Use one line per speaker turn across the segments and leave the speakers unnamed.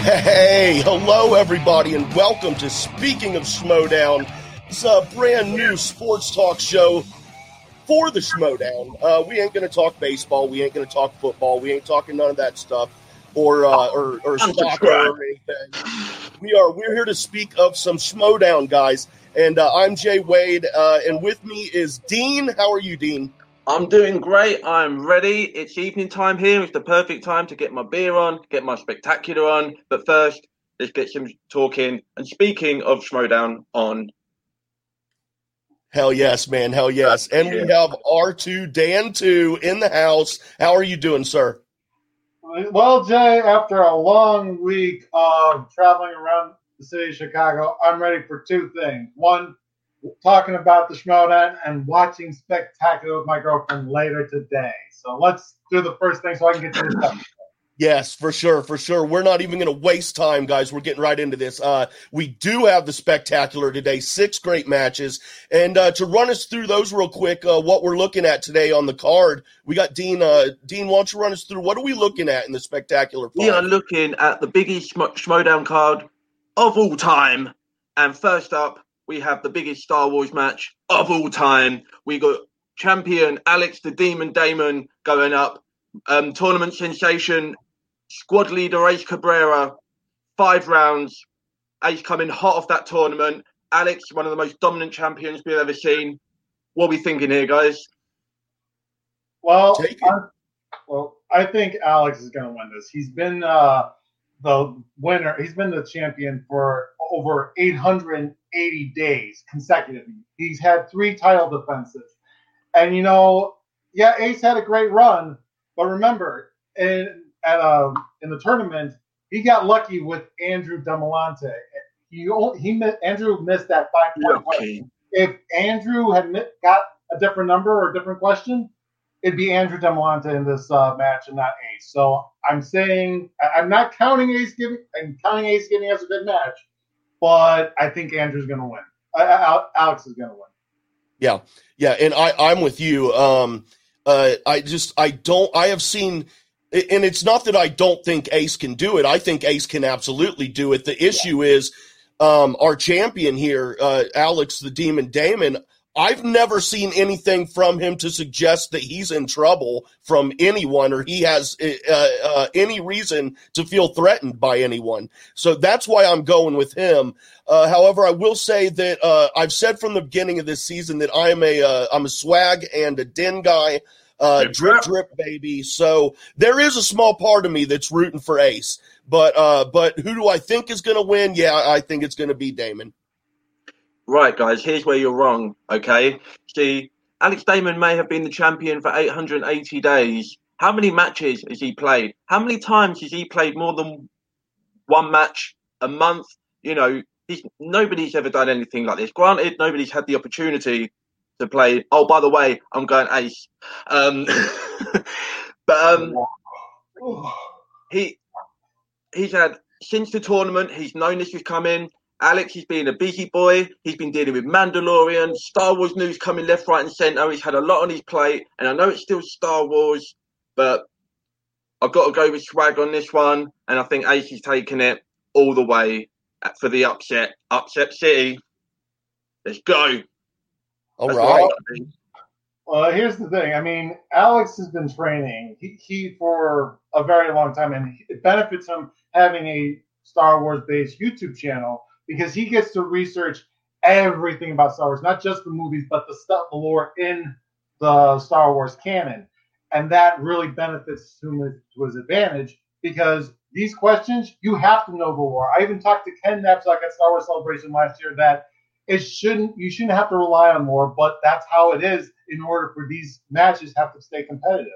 Hey, hello everybody, and welcome to Speaking of Schmoedown. It's a brand new sports talk show for the Schmoedown. Uh, we ain't going to talk baseball, we ain't going to talk football, we ain't talking none of that stuff, or uh, or, or soccer or anything. We are we're here to speak of some Schmoedown guys, and uh, I'm Jay Wade, uh, and with me is Dean. How are you, Dean?
I'm doing great. I'm ready. It's evening time here. It's the perfect time to get my beer on, get my spectacular on. But first, let's get some talking and speaking of Schmoedown on.
Hell yes, man. Hell yes. And we have R2 Dan 2 in the house. How are you doing, sir?
Well, Jay, after a long week of traveling around the city of Chicago, I'm ready for two things. One, talking about the Schmoedown and watching Spectacular with my girlfriend later today. So let's do the first thing so I can get to this stuff.
Yes, for sure, for sure. We're not even going to waste time, guys. We're getting right into this. Uh, we do have the spectacular today, six great matches, and uh, to run us through those real quick, uh, what we're looking at today on the card, we got Dean. Uh, Dean, why don't you run us through what are we looking at in the spectacular? Five?
We are looking at the biggest Schmo- Schmoedown card of all time, and first up, we have the biggest Star Wars match of all time. We got champion Alex the Demon Damon going up, um, tournament sensation squad leader Ace Cabrera, five rounds. Ace coming hot off that tournament. Alex, one of the most dominant champions we've ever seen. What are we thinking here, guys?
Well, I, well, I think Alex is going to win this. He's been uh, the winner. He's been the champion for over 880 days consecutively. He's had three title defenses, and you know, yeah, Ace had a great run, but remember, in at uh, in the tournament, he got lucky with Andrew Demolante. He he Andrew missed that five point question. If Andrew had got a different number or a different question, it'd be Andrew Demolante in this uh, match and not Ace. So I'm saying I'm not counting Ace giving. I'm counting Ace giving us a good match, but I think Andrew's going to win. Uh, Alex is going to win.
Yeah, yeah, and I I'm with you. Um, uh, I just I don't I have seen and it's not that I don't think Ace can do it. I think Ace can absolutely do it. The issue is um, our champion here, uh, Alex the Demon Damon. I've never seen anything from him to suggest that he's in trouble from anyone or he has uh, uh, any reason to feel threatened by anyone. So that's why I'm going with him. Uh, however, I will say that uh, I've said from the beginning of this season that I am a am uh, a swag and a den guy. Uh, drip, drip, baby. So there is a small part of me that's rooting for Ace, but uh, but who do I think is going to win? Yeah, I think it's going to be Damon.
Right, guys. Here's where you're wrong. Okay, see, Alex Damon may have been the champion for 880 days. How many matches has he played? How many times has he played more than one match a month? You know, he's nobody's ever done anything like this. Granted, nobody's had the opportunity to play. Oh, by the way, I'm going ace. Um, but um, he he's had since the tournament. He's known this was coming. Alex, he's been a busy boy. He's been dealing with Mandalorian, Star Wars news coming left, right, and centre. He's had a lot on his plate, and I know it's still Star Wars, but I've got to go with swag on this one, and I think Ace is taking it all the way for the upset. Upset City. Let's go.
All right.
Well, here's the thing. I mean, Alex has been training he, he for a very long time, and it benefits him having a Star Wars based YouTube channel because he gets to research everything about Star Wars, not just the movies, but the stuff, the lore in the Star Wars canon. And that really benefits him to his advantage because these questions, you have to know the lore. I even talked to Ken Napzok at Star Wars Celebration last year that it shouldn't you shouldn't have to rely on more, but that's how it is in order for these matches have to stay competitive.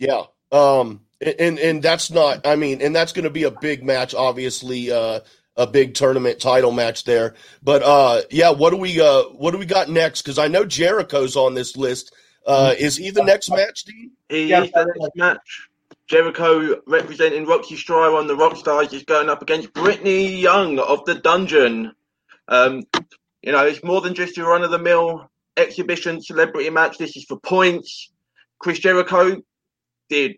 Yeah. Um and and that's not I mean, and that's going to be a big match obviously uh a big tournament title match there. But uh yeah, what do we uh what do we got next cuz I know Jericho's on this list. Uh is he the next match, Dean?
He is the next match. Jericho representing Roxy Striar on the Rockstars is going up against Brittany Young of the Dungeon. Um, you know, it's more than just a run of the mill exhibition celebrity match. This is for points. Chris Jericho did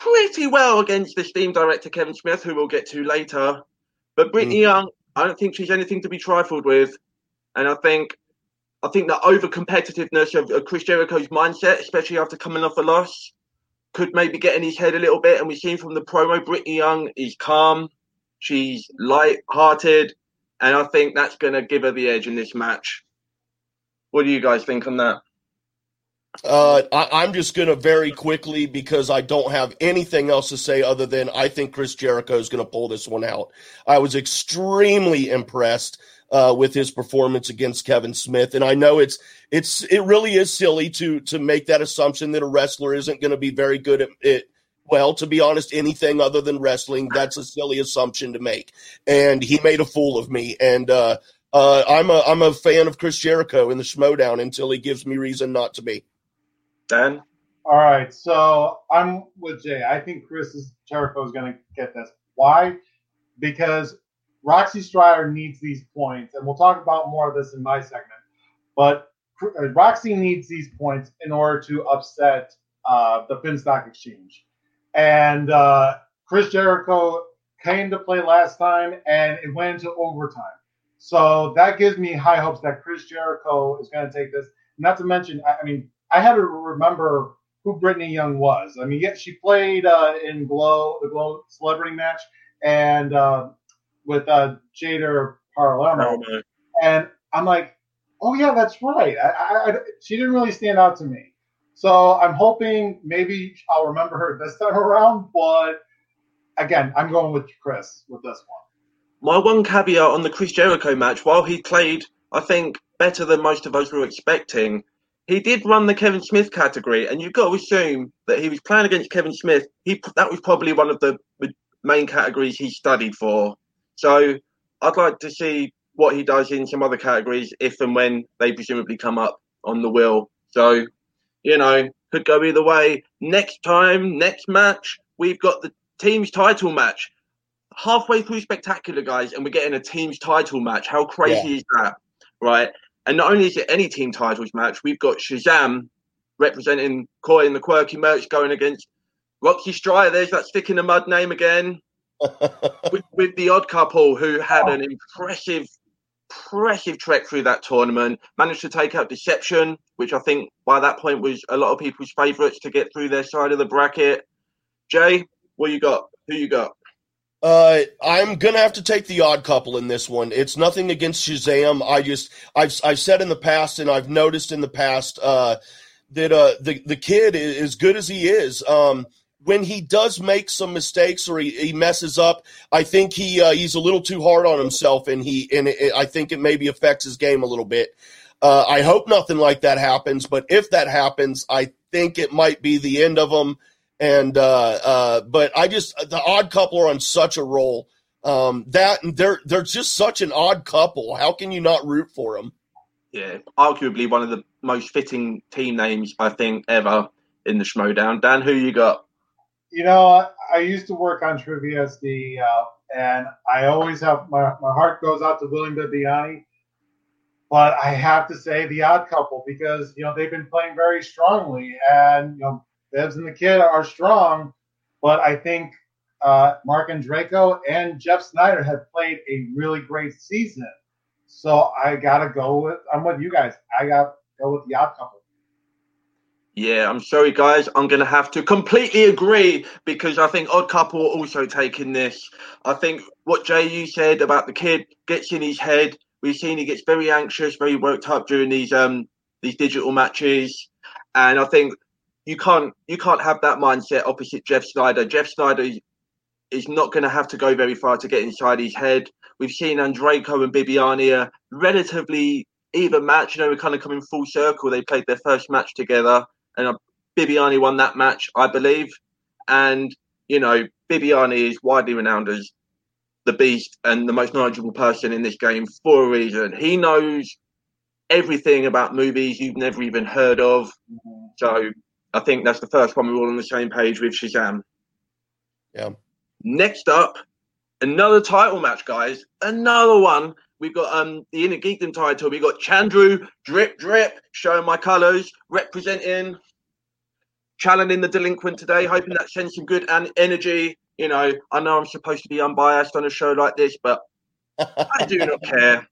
pretty well against the Steam director Kevin Smith, who we'll get to later. But Brittany mm. Young, I don't think she's anything to be trifled with, and I think I think the over competitiveness of, of Chris Jericho's mindset, especially after coming off a loss, could maybe get in his head a little bit. And we've seen from the promo, Brittany Young is calm, she's light-hearted, and I think that's going to give her the edge in this match. What do you guys think on that?
Uh, I, am just going to very quickly because I don't have anything else to say other than I think Chris Jericho is going to pull this one out. I was extremely impressed uh, with his performance against Kevin Smith, and I know it's it's it really is silly to to make that assumption that a wrestler isn't going to be very good at it. Well, to be honest, anything other than wrestling, that's a silly assumption to make. And he made a fool of me. And uh, uh, I'm a I'm a fan of Chris Jericho in the Schmoedown until he gives me reason not to be.
All right. So I'm with Jay. I think Chris Jericho is going to get this. Why? Because Roxy Strider needs these points, and we'll talk about more of this in my segment. But uh, Roxy needs these points in order to upset uh, the Finstock Exchange. And uh, Chris Jericho came to play last time, and it went into overtime. So that gives me high hopes that Chris Jericho is going to take this. Not to mention, I mean, I had to remember who Brittany Young was. I mean, yeah, she played uh, in Glow, the Glow celebrity match, and uh, with uh, Jada Palermo. Oh, and I'm like, oh yeah, that's right. I, I, I, she didn't really stand out to me. So I'm hoping maybe I'll remember her this time around. But again, I'm going with Chris with this one.
My one caveat on the Chris Jericho match, while he played, I think, better than most of us were expecting, he did run the Kevin Smith category, and you've got to assume that he was playing against Kevin Smith. He that was probably one of the main categories he studied for. So I'd like to see what he does in some other categories if and when they presumably come up on the wheel. So you know, could go either way. Next time, next match, we've got the team's title match. Halfway through spectacular, guys, and we're getting a team's title match. How crazy yeah. is that? Right? And not only is it any team titles match, we've got Shazam representing Coy in the quirky merch going against Roxy Strider. There's that stick in the mud name again. with, with, the odd couple who had oh. an impressive, impressive trek through that tournament, managed to take out Deception, which I think by that point was a lot of people's favourites to get through their side of the bracket. Jay, what you got? Who you got?
Uh, I'm gonna have to take the odd couple in this one. It's nothing against Shazam. I just I've I've said in the past and I've noticed in the past uh, that uh, the the kid is as good as he is. Um, when he does make some mistakes or he, he messes up, I think he uh, he's a little too hard on himself, and he and it, I think it maybe affects his game a little bit. Uh, I hope nothing like that happens, but if that happens, I think it might be the end of him and uh, uh, but I just the odd couple are on such a roll. Um, that they're they're just such an odd couple. How can you not root for them?
Yeah, arguably one of the most fitting team names I think ever in the Schmoedown. Dan, who you got?
You know, I, I used to work on Trivia SD, uh, and I always have my, my heart goes out to William Bibbiani. But I have to say the odd couple because you know they've been playing very strongly, and you know Bibbs and the kid are strong, but I think uh, Marc Andreyko and Jeff Sneider have played a really great season. So I gotta go with I'm with you guys. I gotta go with the odd couple.
Yeah, I'm sorry, guys. I'm going to have to completely agree because I think Odd Couple are also taking this. I think what you said about the kid gets in his head. We've seen he gets very anxious, very worked up during these um these digital matches, and I think you can't you can't have that mindset opposite Jeff Sneider. Jeff Sneider is, is not going to have to go very far to get inside his head. We've seen Andreyko and Bibbiani a relatively even match. You know, we're kind of coming full circle. They played their first match together, and Bibbiani won that match, I believe. And you know, Bibbiani is widely renowned as the beast and the most knowledgeable person in this game for a reason. He knows everything about movies you've never even heard of. Mm-hmm. So I think that's the first one we're all on the same page with Shazam.
Yeah.
Next up, another title match, guys. Another one. We've got um the Inner Geekdom title. We've got Chandru Drip Drip showing my colours, representing challenging the delinquent today, hoping that sends some good and energy. You know, I know I'm supposed to be unbiased on a show like this, but I do not care.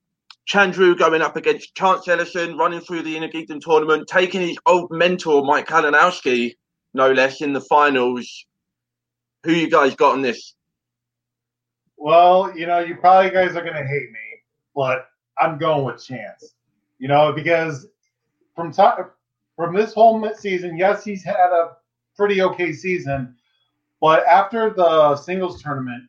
Chandru going up against Chance Ellison, running through the Inner Geekdom tournament, taking his old mentor, Mike Kalinowski, no less, in the finals. Who you guys got on this?
Well, you know, you probably guys are going to hate me, but I'm going with Chance. You know, because from time, from this whole season, yes, he's had a pretty okay season, but after the singles tournament,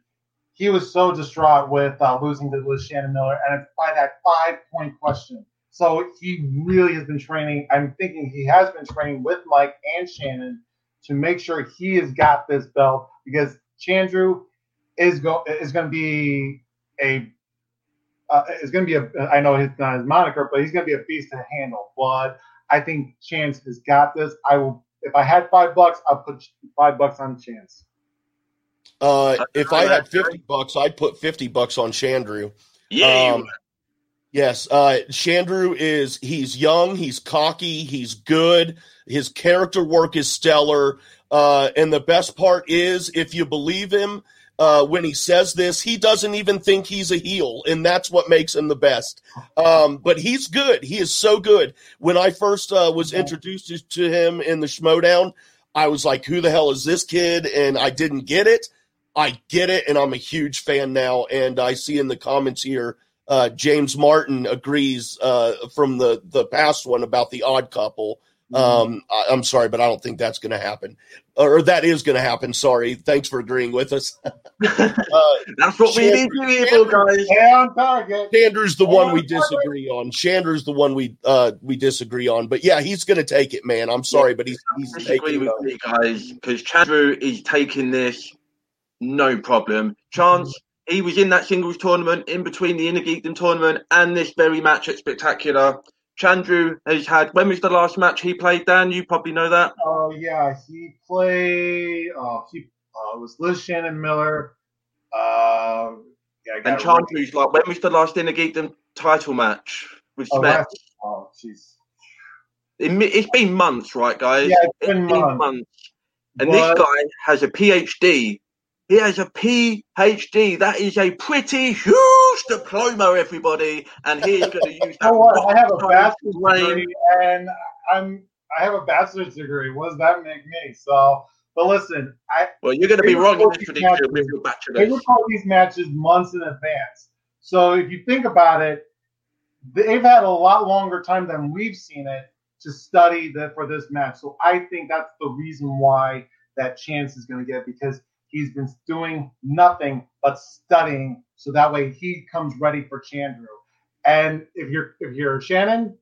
he was so distraught with uh, losing to Shannon Miller, and it's by that five point question. So he really has been training. I'm thinking he has been training with Mike and Shannon to make sure he has got this belt because Chandru is go is going to be a uh, is going to be a I know it's not his moniker, but he's going to be a beast to handle. But I think Chance has got this. I will if I had five bucks, I'll put five bucks on Chance.
Uh, if I had fifty bucks, I'd put fifty bucks on Chandru.
Yeah. Um,
yes, uh, Chandru is he's young, he's cocky, he's good. His character work is stellar. Uh, and the best part is, if you believe him, uh, when he says this, he doesn't even think he's a heel, and that's what makes him the best. Um, but he's good. He is so good. When I first uh, was introduced to him in the Schmoedown, I was like, "Who the hell is this kid?" And I didn't get it. I get it, and I'm a huge fan now. And I see in the comments here, uh, James Martin agrees uh, from the the past one about the Odd Couple. Um, I, am sorry, but I don't think that's going to happen, or that is going to happen. Sorry. Thanks for agreeing with us. uh,
that's what we need to be able, guys.
Yeah, on target.
Chandru's the one we disagree on. Chandru's the one we uh we disagree on. But yeah, he's going to take it, man. I'm sorry, but he's he's taking
with me, guys, because Chandru is taking this no problem. Chance. He was in that singles tournament in between the Inner Geekdom tournament and this very match at Spectacular. Chandru has had. When was the last match he played? Dan, you probably know that.
Oh yeah, he played. Oh, he uh, it was Liz Shannon Miller. Uh,
yeah, and Chandru's like, when was the last Inner Geekdom title match with oh?
Oh, jeez.
It, it's been months, right, guys?
Yeah, it's been, it's months. months.
And this guy has a PhD he has a PhD. That is a pretty huge diploma, everybody. And he is going to use that.
what? I have a bachelor's degree, and I'm I have a bachelor's degree. What does that make me? So, but listen, I
well, you're going to be wrong in this prediction with your bachelor's.
They record these matches months in advance. So if you think about it, they've had a lot longer time than we've seen it to study the, for this match. So I think that's the reason why that chance is going to get because He's been doing nothing but studying, so that way he comes ready for Chandru. And if you're if you're Shannon,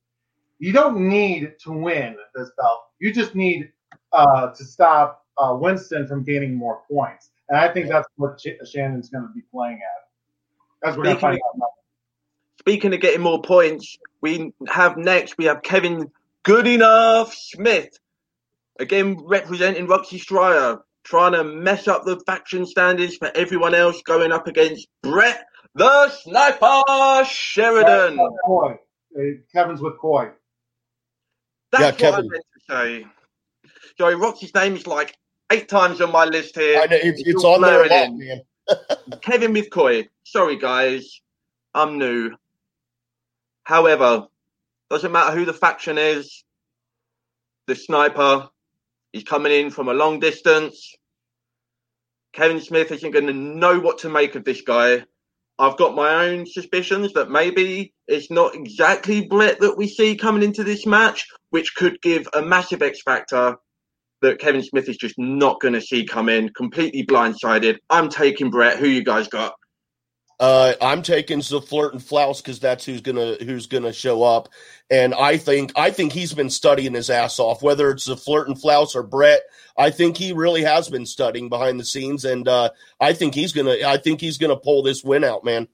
you don't need to win this belt. You just need uh, to stop uh, Winston from gaining more points. And I think that's what Ch- Shannon's going to be playing at. As we're going to find out.
Speaking of getting more points, we have next we have Kevin Goodenough Smith, again representing Roxy Striar trying to mess up the faction standings for everyone else going up against Brett the Sniper Sheridan.
Coy. Kevin's with Coy.
That's yeah, what Kevin. I meant to say. Sorry, Roxy's name is like eight times on my list here.
I know, it's, it's on there a lot, man.
Kevin with Coy. Sorry, guys. I'm new. However, doesn't matter who the faction is. The sniper He's coming in from a long distance. Kevin Smith isn't going to know what to make of this guy. I've got my own suspicions that maybe it's not exactly Brett that we see coming into this match, which could give a massive X factor that Kevin Smith is just not going to see come in, completely blindsided. I'm taking Brett. Who you guys got?
Uh, I'm taking the flirt and flouse because that's who's gonna who's gonna show up, and I think I think he's been studying his ass off. Whether it's the flirt and flouse or Brett, I think he really has been studying behind the scenes, and uh, I think he's gonna I think he's gonna pull this win out, man.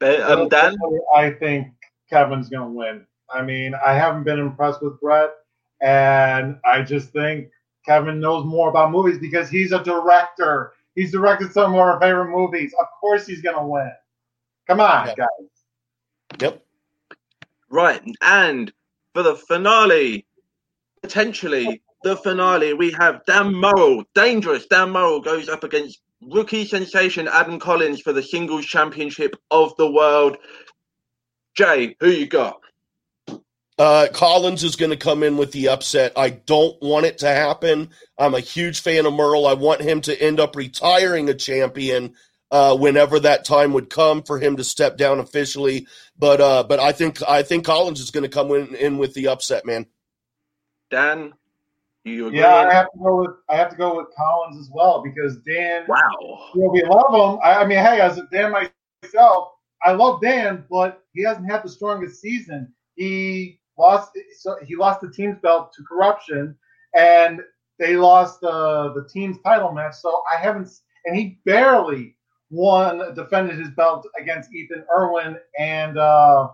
Um, Dan,
I think Kevin's gonna win. I mean, I haven't been impressed with Brett, and I just think Kevin knows more about movies because he's a director He's directed some of our favorite movies. Of course, he's going to win. Come on, yep. guys.
Yep.
Right, and for the finale, potentially the finale, we have Dan Murrell, dangerous. Dan Murrell goes up against rookie sensation Adam Collins for the singles championship of the world. Jay, who you got?
Uh, Collins is going to come in with the upset. I don't want it to happen. I'm a huge fan of Murrell. I want him to end up retiring a champion uh, whenever that time would come for him to step down officially. But uh, but I think I think Collins is going to come in, in with the upset, man.
Dan, you agree?
Yeah, I have to go with I have to go with Collins as well because Dan.
Wow.
You know, we love him. I, I mean, hey, as a Dan myself, I love Dan, but he hasn't had the strongest season. He lost so he lost the team's belt to corruption, and they lost the the team's title match. So I haven't, and he barely won, defended his belt against Ethan Irwin and uh,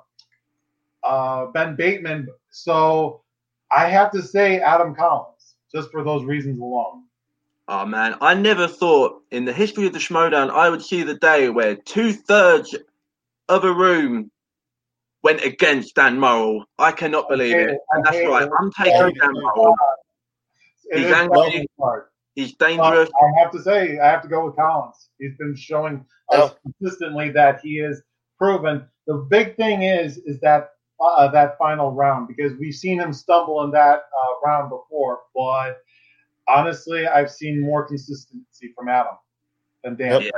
uh, Ben Bateman. So I have to say Adam Collins, just for those reasons alone.
Oh man, I never thought in the history of the Schmoedown I would see the day where two thirds of a room went against Dan Murrell. I cannot believe it. it. And that's right. It. I'm taking Dan Murrell. He's angry. He's dangerous.
I have to say, I have to go with Collins. He's been showing us consistently that he is proven. The big thing is, is that uh, that final round because we've seen him stumble in that uh, round before. But honestly, I've seen more consistency from Adam than Dan.
Yeah.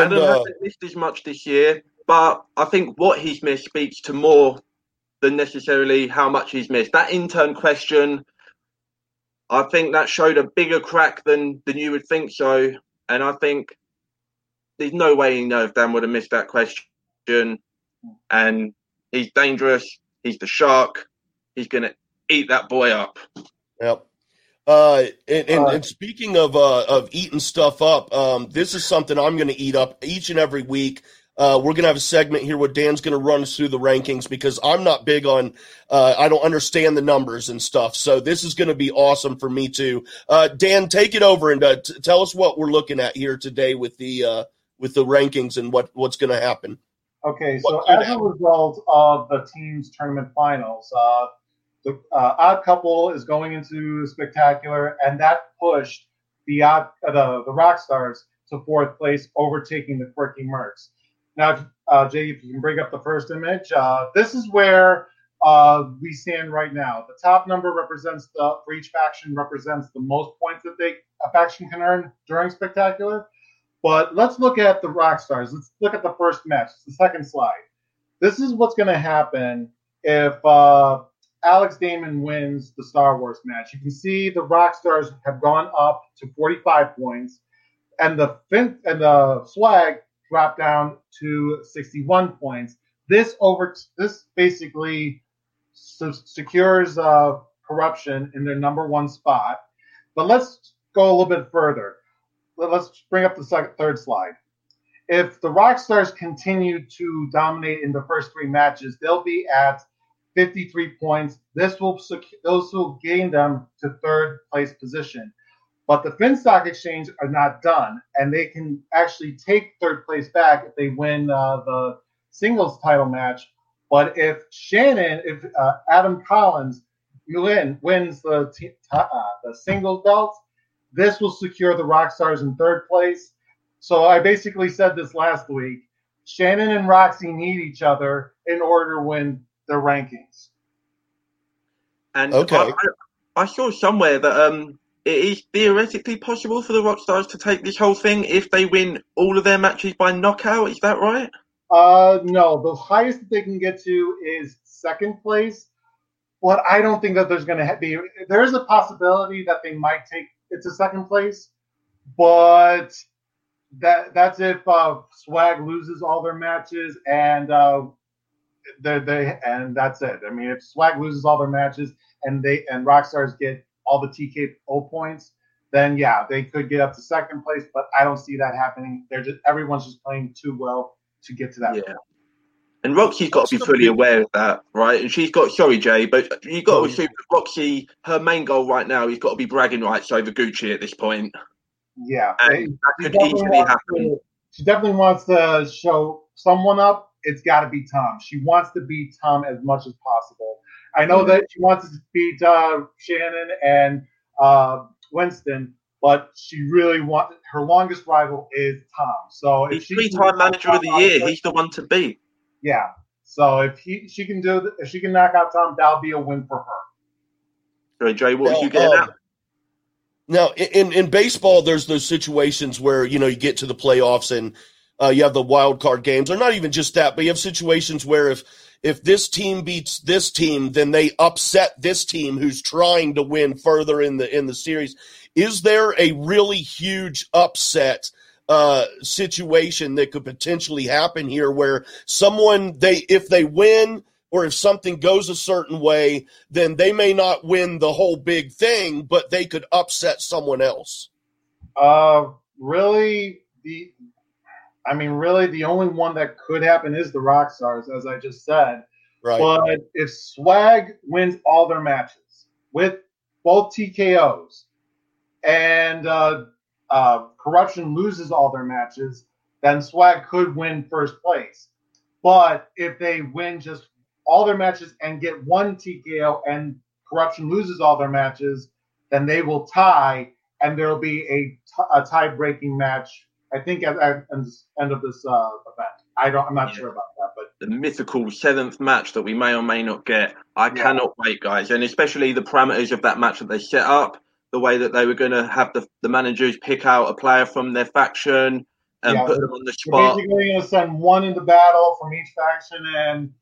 Adam uh, hasn't missed as much this year. But I think what he's missed speaks to more than necessarily how much he's missed. That intern question, I think that showed a bigger crack than than you would think so. And I think there's no way you know if Dan would have missed that question. And he's dangerous. He's the shark. He's gonna eat that boy up.
Yep. Uh, and, and, and, speaking of uh, of eating stuff up, um, this is something I'm going to eat up each and every week. Uh, we're going to have a segment here where Dan's going to run us through the rankings because I'm not big on, uh, I don't understand the numbers and stuff. So this is going to be awesome for me too. Uh, Dan, take it over and uh, t- tell us what we're looking at here today with the uh, with the rankings and what what's going to happen.
Okay, so as a result of the team's tournament finals, uh, the odd couple is going into spectacular, and that pushed the odd the the rock stars to fourth place, overtaking the quirky mercs. Now, uh, Jay, if you can bring up the first image, uh, this is where uh, we stand right now. The top number represents the for each faction represents the most points that they a faction can earn during spectacular. But let's look at the rock stars. Let's look at the first match. The second slide. This is what's going to happen if uh, Alex Damon wins the Star Wars match. You can see the rock stars have gone up to 45 points, and the fin- and the swag drop down to 61 points. This over this basically secures uh, corruption in their number one spot. But let's go a little bit further. Let's bring up the second, third slide. If the Rockstars continue to dominate in the first three matches, they'll be at 53 points. This will those will gain them to third place position. But the Finstock Exchange are not done, and they can actually take third place back if they win uh, the singles title match. But if Shannon, if uh, Adam Collins win, wins the t- uh, the singles belt, this will secure the Rockstars in third place. So I basically said this last week. Shannon and Roxy need each other in order to win their rankings.
And okay. I, I, I saw somewhere that um, it is theoretically possible for the Rockstars to take this whole thing if they win all of their matches by knockout. Is that right?
Uh, no. The highest that they can get to is second place, but I don't think that there's going to be. There is a possibility that they might take it to second place, but that that's if uh, Swag loses all their matches and uh, they they and that's it. I mean, if Swag loses all their matches and they and Rockstars get all the TKO points, then yeah, they could get up to second place. But I don't see that happening. They're just everyone's just playing too well to get to that.
Yeah. Point. And Roxy's got to be fully aware of that, right? And she's got sorry, Jay, but you got to assume Roxy, her main goal right now, he's got to be bragging rights over Gucci at this point.
Yeah,
and that could easily happen.
To, she definitely wants to show someone up. It's got to be Tom. She wants to beat Tom as much as possible. I know that she wants to beat uh, Shannon and uh, Winston, but she really wants her longest rival is Tom. So
he's three-time manager of the year. He's the one to beat.
Yeah. So if he she can do if she can knock out Tom, that'll be a win for her.
Right, Jay, what well, you getting um,
Now, in in baseball, there's those situations where you know you get to the playoffs and uh, you have the wild card games, or not even just that, but you have situations where if if this team beats this team, then they upset this team who's trying to win further in the in the series. Is there a really huge upset uh, situation that could potentially happen here, where someone they if they win or if something goes a certain way, then they may not win the whole big thing, but they could upset someone else.
Uh, really, the I mean, really, the only one that could happen is the Rock Stars, as I just said. Right. But if Swag wins all their matches with both TKOs and uh, uh, Corruption loses all their matches, then Swag could win first place. But if they win just all their matches and get one TKO and Corruption loses all their matches, then they will tie, and there will be a, t- a tie breaking match I think at, at, at the end of this uh, event. I don't. I'm not yeah. sure about that, but
the mythical seventh match that we may or may not get. I yeah. cannot wait, guys, and especially the parameters of that match that they set up, the way that they were going to have the, the managers pick out a player from their faction and yeah, put them on the spot.
basically going to send one into battle from each faction and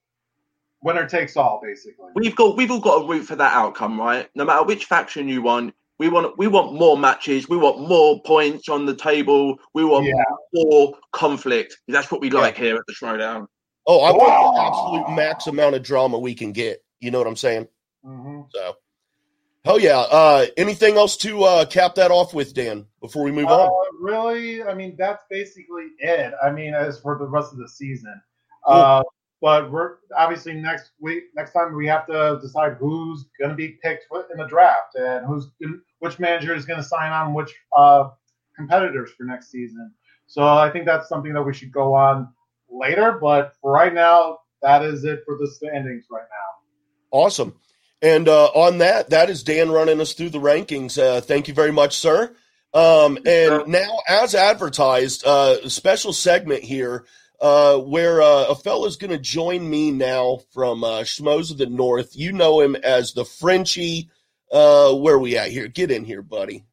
winner takes all. Basically,
we've got we've all got a root for that outcome, right? No matter which faction you want, we want we want more matches. We want more points on the table. We want yeah. more conflict. That's what we like here at the Schmoedown.
Oh, I want the absolute max amount of drama we can get. You know what I'm saying? Mm-hmm. So, hell yeah. Uh, anything else to uh, cap that off with, Dan? Before we move uh, on.
Really, I mean that's basically it. I mean, as for the rest of the season. But we're obviously next week, next time we have to decide who's going to be picked in the draft and who's which manager is going to sign on which uh, competitors for next season. So I think that's something that we should go on later. But for right now, that is it for the standings right now.
Awesome. And uh, on that, that is Dan running us through the rankings. Uh, thank you very much, sir. Um, and now, as advertised, uh, a special segment here uh, where uh, a fella's going to join me now from uh, Schmoes of the North. You know him as the Frenchie. Uh, where we at here? Get in here, buddy.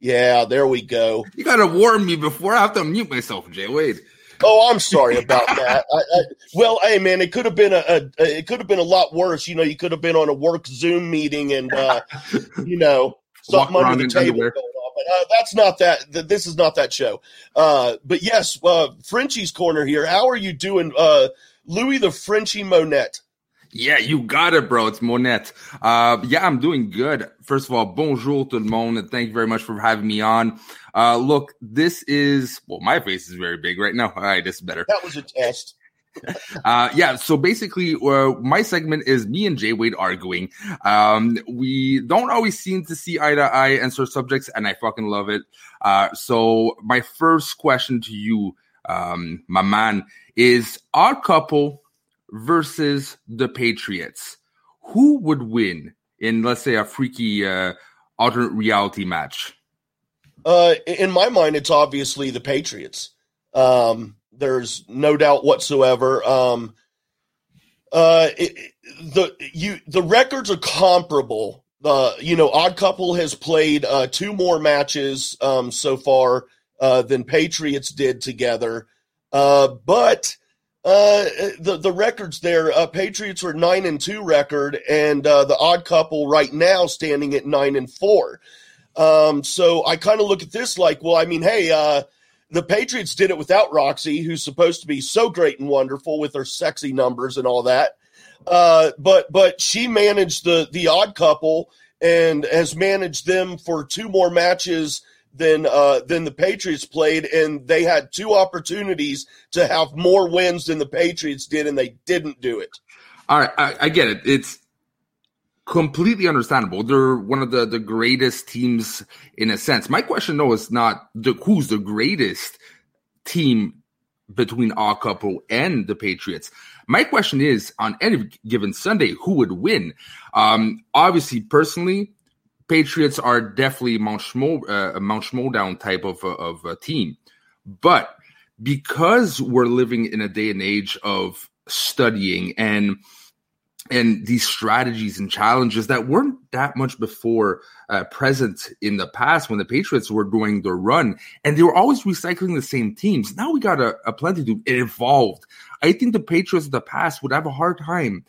Yeah, there we go.
You got to warn me before I have to mute myself, Jay Wade.
Oh, I'm sorry about that. I, I, well, hey man, it could have been a, a, it could have been a lot worse. You know, you could have been on a work Zoom meeting and uh, you know something under the table uh, that's not that. Th- this is not that show. Uh, but yes, uh, Frenchie's corner here. How are you doing, uh, Louis the Frenchie Monette?
Yeah, you got it, bro. It's Monette. Uh, yeah, I'm doing good. First of all, bonjour tout le monde, thank you very much for having me on. Uh, look, this is well, my face is very big right now. All right, this is better.
That was a test.
Uh, yeah, so basically, uh, my segment is me and Jay Wade arguing. Um, we don't always seem to see eye to eye and certain subjects, and I fucking love it. Uh, so my first question to you, um, my man, is Odd Couple versus the Patriots. Who would win in, let's say, a freaky uh, alternate reality match?
Uh, in my mind, it's obviously the Patriots. Um, there's no doubt whatsoever. Um, uh, it, the you the records are comparable. Uh, you know, Odd Couple has played uh, two more matches um, so far uh, than Patriots did together, uh, but uh, the the records there, uh, Patriots are nine and two record, and uh, the Odd Couple right now standing at nine and four. Um, so I kind of look at this like, well, I mean, hey, uh, the Patriots did it without Roxy, who's supposed to be so great and wonderful with her sexy numbers and all that. Uh, but but she managed the the odd couple and has managed them for two more matches than uh, than the Patriots played, and they had two opportunities to have more wins than the Patriots did, and they didn't do it.
All right, I, I get it. It's completely understandable. They're one of the, the greatest teams in a sense. My question though is not the who's the greatest team between our couple and the Patriots. My question is on any given Sunday, who would win? Um, obviously, personally, Patriots are definitely Mount Schmo, uh, Mount type of, uh, of team. But because we're living in a day and age of studying and and these strategies and challenges that weren't that much before uh, present in the past when the Patriots were doing their run and they were always recycling the same teams. Now we got a, a plenty to it evolved. I think the Patriots of the past would have a hard time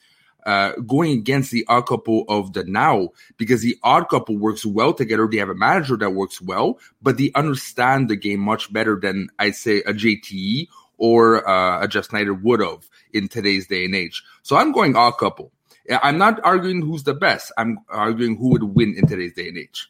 uh, going against the odd couple of the now because the odd couple works well together. They have a manager that works well, but they understand the game much better than I'd say a JTE or uh, a Jeff Sneider would have in today's day and age. So I'm going odd couple. I'm not arguing who's the best. I'm arguing who would win in today's day and age.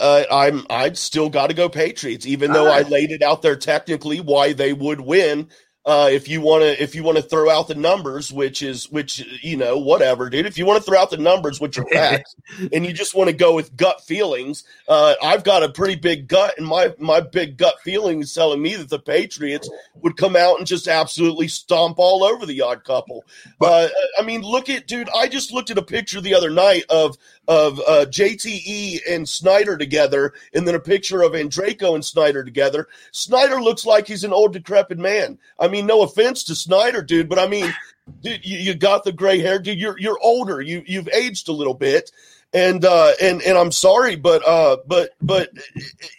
Uh, I'm I still got to go Patriots, even though I laid it out there technically why they would win. Uh, if you want to, if you want to throw out the numbers, which is, which you know, whatever, dude. If you want to throw out the numbers, which are facts, and you just want to go with gut feelings, uh, I've got a pretty big gut, and my my big gut feeling is telling me that the Patriots would come out and just absolutely stomp all over the odd couple. Uh, I mean, look at, dude. I just looked at a picture the other night of of uh, JTE and Sneider together, and then a picture of Andreyko and Sneider together. Sneider looks like he's an old decrepit man. I mean, no offense to Sneider, dude, but I mean, dude, you, you got the gray hair, dude. You're you're older. You you've aged a little bit, and uh, and and I'm sorry, but uh, but but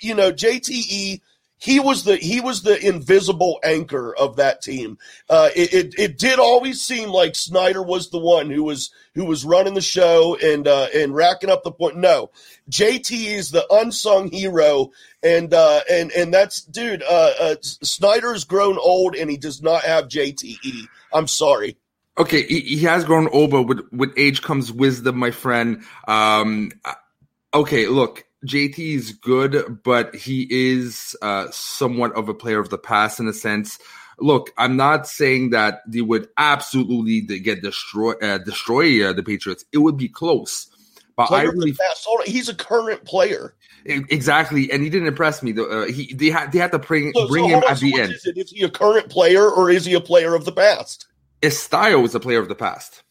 you know, JTE he was the he was the invisible anchor of that team. Uh, it, it, it did always seem like Sneider was the one who was who was running the show and uh, and racking up the point. No, JT is the unsung hero, and uh, and and that's dude. Uh, uh, Sneider's grown old, and he does not have JTE. I'm sorry.
Okay, he, he has grown old, but with with age comes wisdom, my friend. Um, okay, look JT is good, but he is uh, somewhat of a player of the past in a sense. Look, I'm not saying that they would absolutely get destroy uh, destroy uh, the Patriots. It would be close, but player I really
he's a current player.
Exactly, and he didn't impress me. Uh, he they had they had to bring so, bring so him at so the end.
Is, is he a current player or is he a player of the past?
Estayo is a player of the past.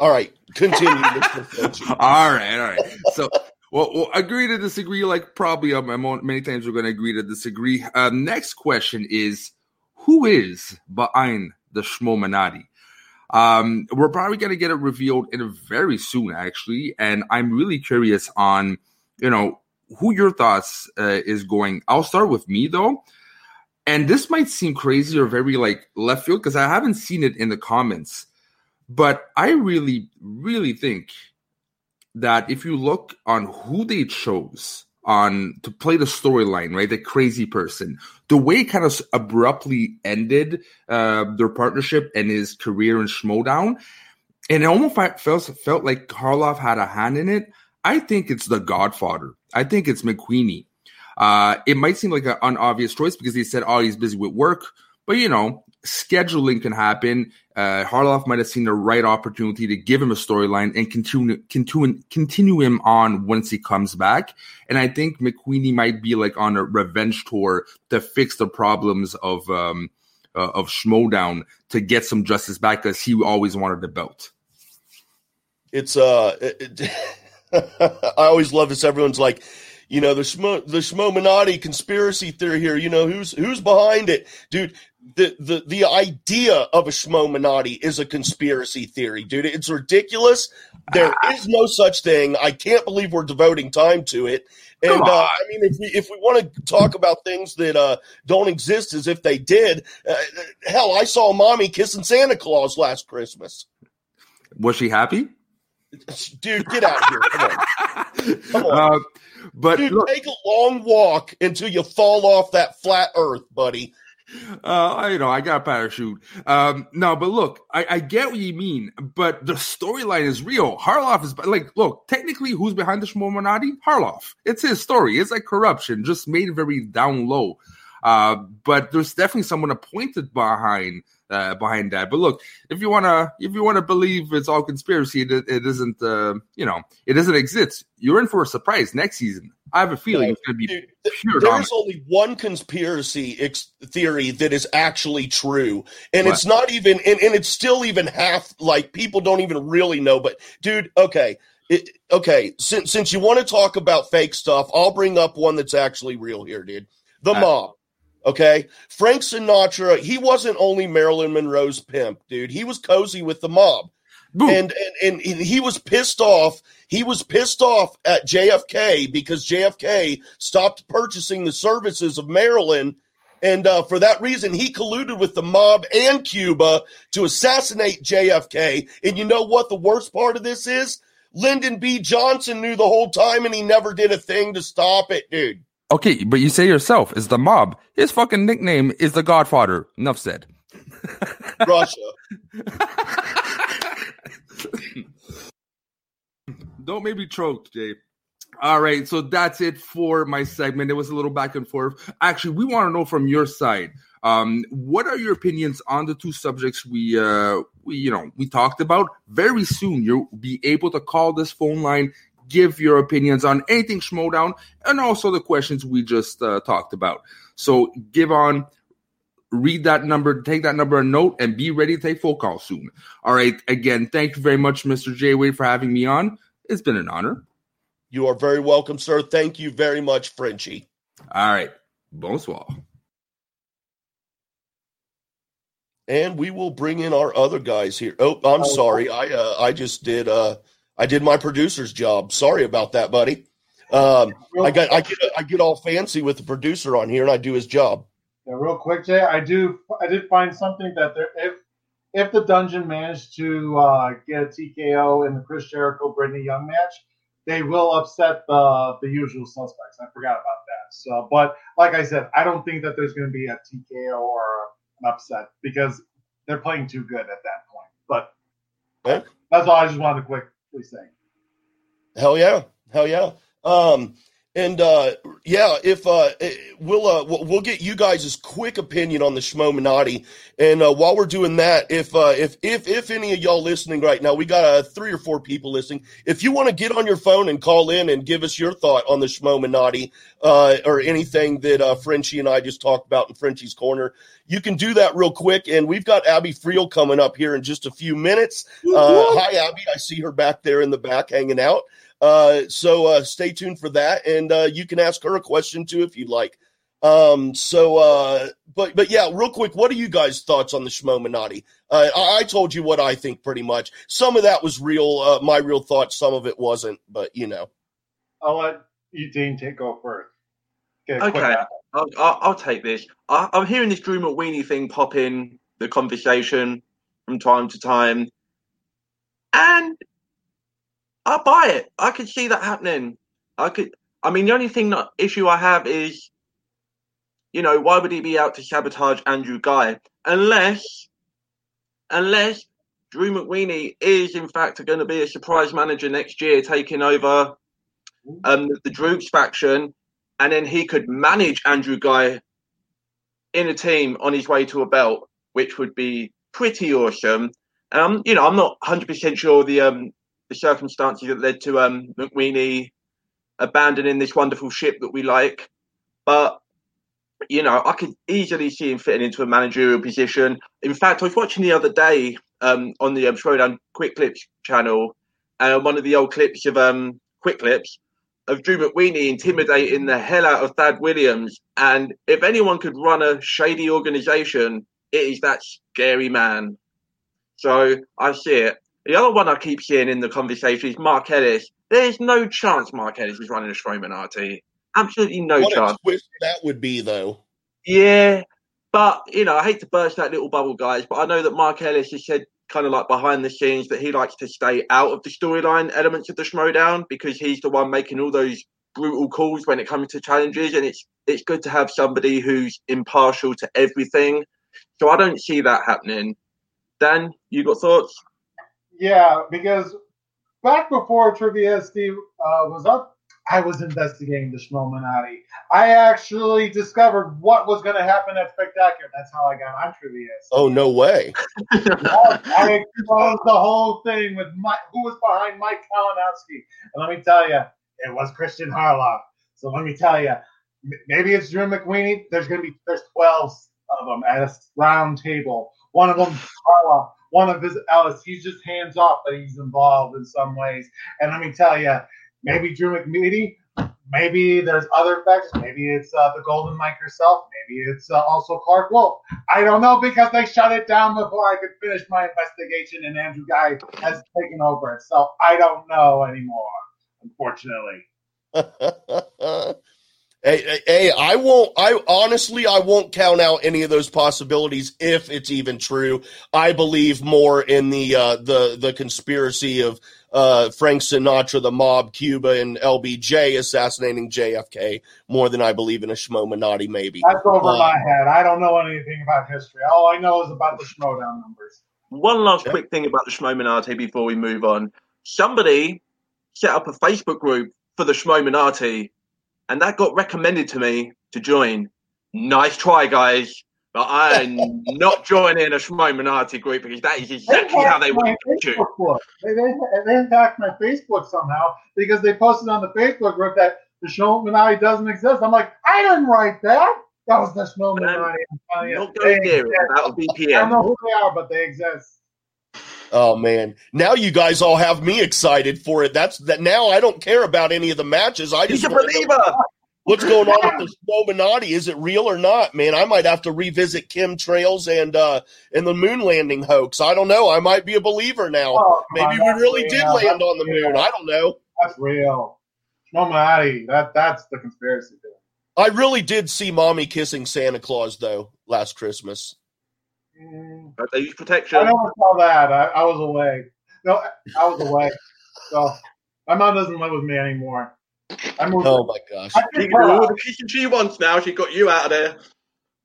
All right, continue.
all right, all right. So, well, we'll agree to disagree. Like probably um, many times we're going to agree to disagree. Uh, next question is, who is behind the Schmominati? Um, we're probably going to get it revealed in a very soon, actually, and I'm really curious on, you know, who your thoughts uh, is going. I'll start with me though, and this might seem crazy or very like left field because I haven't seen it in the comments. But I really, really think that if you look on who they chose on to play the storyline, right, the crazy person, the way it kind of abruptly ended uh, their partnership and his career in Schmoedown, and it almost felt felt like Harloff had a hand in it. I think it's the Godfather. I think it's McQueenie. Uh, it might seem like an unobvious choice because he said, "Oh, he's busy with work," but you know, scheduling can happen. Uh, Harloff might have seen the right opportunity to give him a storyline and continue, continue, continue him on once he comes back. And I think McQueenie might be like on a revenge tour to fix the problems of um, uh, of Schmoedown to get some justice back because he always wanted the belt.
It's uh, it, it, I always love this. Everyone's like, you know, the Schmo, the Schmominati conspiracy theory here. You know, who's who's behind it, dude? The the the idea of a Schmominati is a conspiracy theory, dude. It's ridiculous. There ah. is no such thing. I can't believe we're devoting time to it. And uh, I mean, if we if we want to talk about things that uh, don't exist as if they did, uh, hell, I saw mommy kissing Santa Claus last Christmas.
Was she happy?
Dude, get out here! Come on, come on. Uh,
but
dude, look, take a long walk until you fall off that flat Earth, buddy.
Uh, I you know I got parachute. Um, no, but look, I, I get what you mean, but the storyline is real. Harloff is like, look, technically, who's behind the Schmominati? Harloff. It's his story. It's like corruption, just made very down low. Uh, but there's definitely someone appointed behind uh, behind that. But look, if you wanna if you wanna believe it's all conspiracy, it, it isn't. Uh, you know, it doesn't exist. You're in for a surprise next season. I have a feling it's going to be pure.
There's
dominance.
only one conspiracy ex- theory that is actually true, and
What?
it's not even, and, and it's still even half. Like people don't even really know. But dude, okay, it, okay. Since since you want to talk about fake stuff, I'll bring up one that's actually real here, dude. The
Uh,
mob. Okay, Frank Sinatra. He wasn't only Marilyn Monroe's pimp, dude. He was cozy with the mob and, and and he was pissed off. He was pissed off at JFK because JFK stopped purchasing the services of Marilyn. and uh, for that reason, he colluded with the mob and Cuba to assassinate JFK. And you know what? The worst part of this is Lyndon B. Johnson knew the whole time, and he never did a thing to stop it, dude.
Okay, but you say yourself, is the mob. His fucking nickname is the Godfather. Enough said.
Russia.
Don't make me choke, Jay. All right, so that's it for my segment. It was a little back and forth. Actually, we want to know from your side. Um, what are your opinions on the two subjects we, uh, we, you know, we talked about? Very soon, you'll be able to call this phone line, give your opinions on anything Schmoedown, and also the questions we just uh, talked about. So give on, read that number, take that number a note, and be ready to take phone calls soon. All right, again, thank you very much, Mr. J. Wade, for having me on. It's been an honor.
You are very welcome, sir. Thank you very much, Frenchie.
All right. Bonsoir.
and we will bring in our other guys here. Oh, I'm sorry. I uh, I just did uh I did my producer's job. Sorry about that, buddy. Um, I got I get I get all fancy with the producer on here, and I do his job.
Yeah, real quick, Jay, I do I did find something that there if if the dungeon managed to uh, get a TKO in the Chris Jericho Brittany Young match, they will upset the the usual suspects. I forgot about that. So, but like I said, I don't think that there's going to be a TKO or an upset because they're playing too good at that point. But
Yeah.
that's all I just wanted to quickly say.
Hell yeah, hell yeah. Um, and uh, yeah, if uh, eh, we'll uh, we'll get you guys' quick opinion on the Schmominati, and uh, while we're doing that, if uh, if if if any of y'all listening right now, we got uh, three or four people listening. If you want to get on your phone and call in and give us your thought on the Schmominati uh, or anything that uh, Frenchie and I just talked about in Frenchie's corner, you can do that real quick. And we've got Abby Freel coming up here in just a few minutes. Uh, hi, Abby. I see her back there in the back hanging out. Uh, so uh, stay tuned for that, and uh, you can ask her a question too if you'd like. Um, so, uh, but but yeah, real quick, what are you guys' thoughts on the Schmominati? Uh, I, I told you what I think pretty much. Some of that was real, uh, my real thoughts. Some of it wasn't, but you know.
I'll let you, Dean, take off first. Get
Okay. I'll, I'll, I'll take this. I, I'm hearing this Drew McWeeny thing pop in the conversation from time to time, and I buy it. I could see that happening. I could. I mean, the only thing that issue I have is, you know, why would he be out to sabotage Andrew Guy unless, unless Drew McWeeny is in fact going to be a surprise manager next year, taking over um, the Droogs faction, and then he could manage Andrew Guy in a team on his way to a belt, which would be pretty awesome. Um, you know, I'm not 100% sure the um, the circumstances that led to um, McWeeny abandoning this wonderful ship that we like, but you know, I could easily see him fitting into a managerial position. In fact, I was watching the other day um, on the um, Throwdown Quick Clips channel, and one of the old clips of um, Quick Clips of Drew McWeeny intimidating the hell out of Thad Williams. And if anyone could run a shady organization, it is that scary man. So I see it. The other one I keep seeing in the conversation is Mark Ellis. There's no chance Mark Ellis is running a Strowman RT. Absolutely no
what
chance.
that would be, though.
Yeah, but you know, I hate to burst that little bubble, guys, but I know that Mark Ellis has said kind of like behind the scenes that he likes to stay out of the storyline elements of the Schmoedown because he's the one making all those brutal calls when it comes to challenges, and it's it's good to have somebody who's impartial to everything. So I don't see that happening. Dan, you got thoughts?
Yeah, because back before Trivia Steve uh, was up, I was investigating the Schmominati. I actually discovered what was going to happen at Spectacular. That's how I got on Trivia.
Oh no way!
I exposed the whole thing with Mike, who was behind Mike Kalinowski. And let me tell you, it was Christian Harloff. So let me tell you, maybe it's Drew McWeeny. There's going to be there's 12 of them at a round table. One of them, Carla. One of his Ellis. He's just hands off, but he's involved in some ways. And let me tell you, maybe Drew McWeeny. Maybe there's other factors. Maybe it's uh, the Golden Mike herself. Maybe it's uh, also Clarke Wolfe. I don't know because they shut it down before I could finish my investigation, and Andrew Guy has taken over. So I don't know anymore, unfortunately.
Hey, hey, I won't. I honestly, I won't count out any of those possibilities if it's even true. I believe more in the uh, the the conspiracy of uh, Frank Sinatra, the mob, Cuba, and LBJ assassinating JFK more than I believe in a Schmominati. Maybe
that's over uh, my head. I don't know anything about history. All I know is about the Schmoedown numbers.
One last yeah. quick thing about the Schmominati before we move on. Somebody set up a Facebook group for the Schmominati and that got recommended to me to join. Nice try, guys. But I'm not joining a Schmominati group because that is exactly how they want to
do. They, they, they hacked my Facebook somehow because they posted on the Facebook group that the Schmominati doesn't exist. I'm like, I didn't write that. That was the um, Schmominati.
Not going near it without a VPN.
I don't know who they are, but they exist.
Oh man! Now you guys all have me excited for it. That's that. Now I don't care about any of the matches. I just
He's a believer.
What's going on with the Illuminati? Is it real or not, man? I might have to revisit Kim chemtrails and uh and the moon landing hoax. I don't know. I might be a believer now. Oh, Maybe we really real. did land on the moon. I don't know.
That's real. Illuminati. That that's the conspiracy theory.
I really did see mommy kissing Santa Claus though last Christmas.
Mm. But they use protection.
I never saw that. I, I was away. No, I was away. So my mom doesn't live with me anymore.
I moved. Oh my gosh!
She can do all the kissing she wants now. She got you out of there.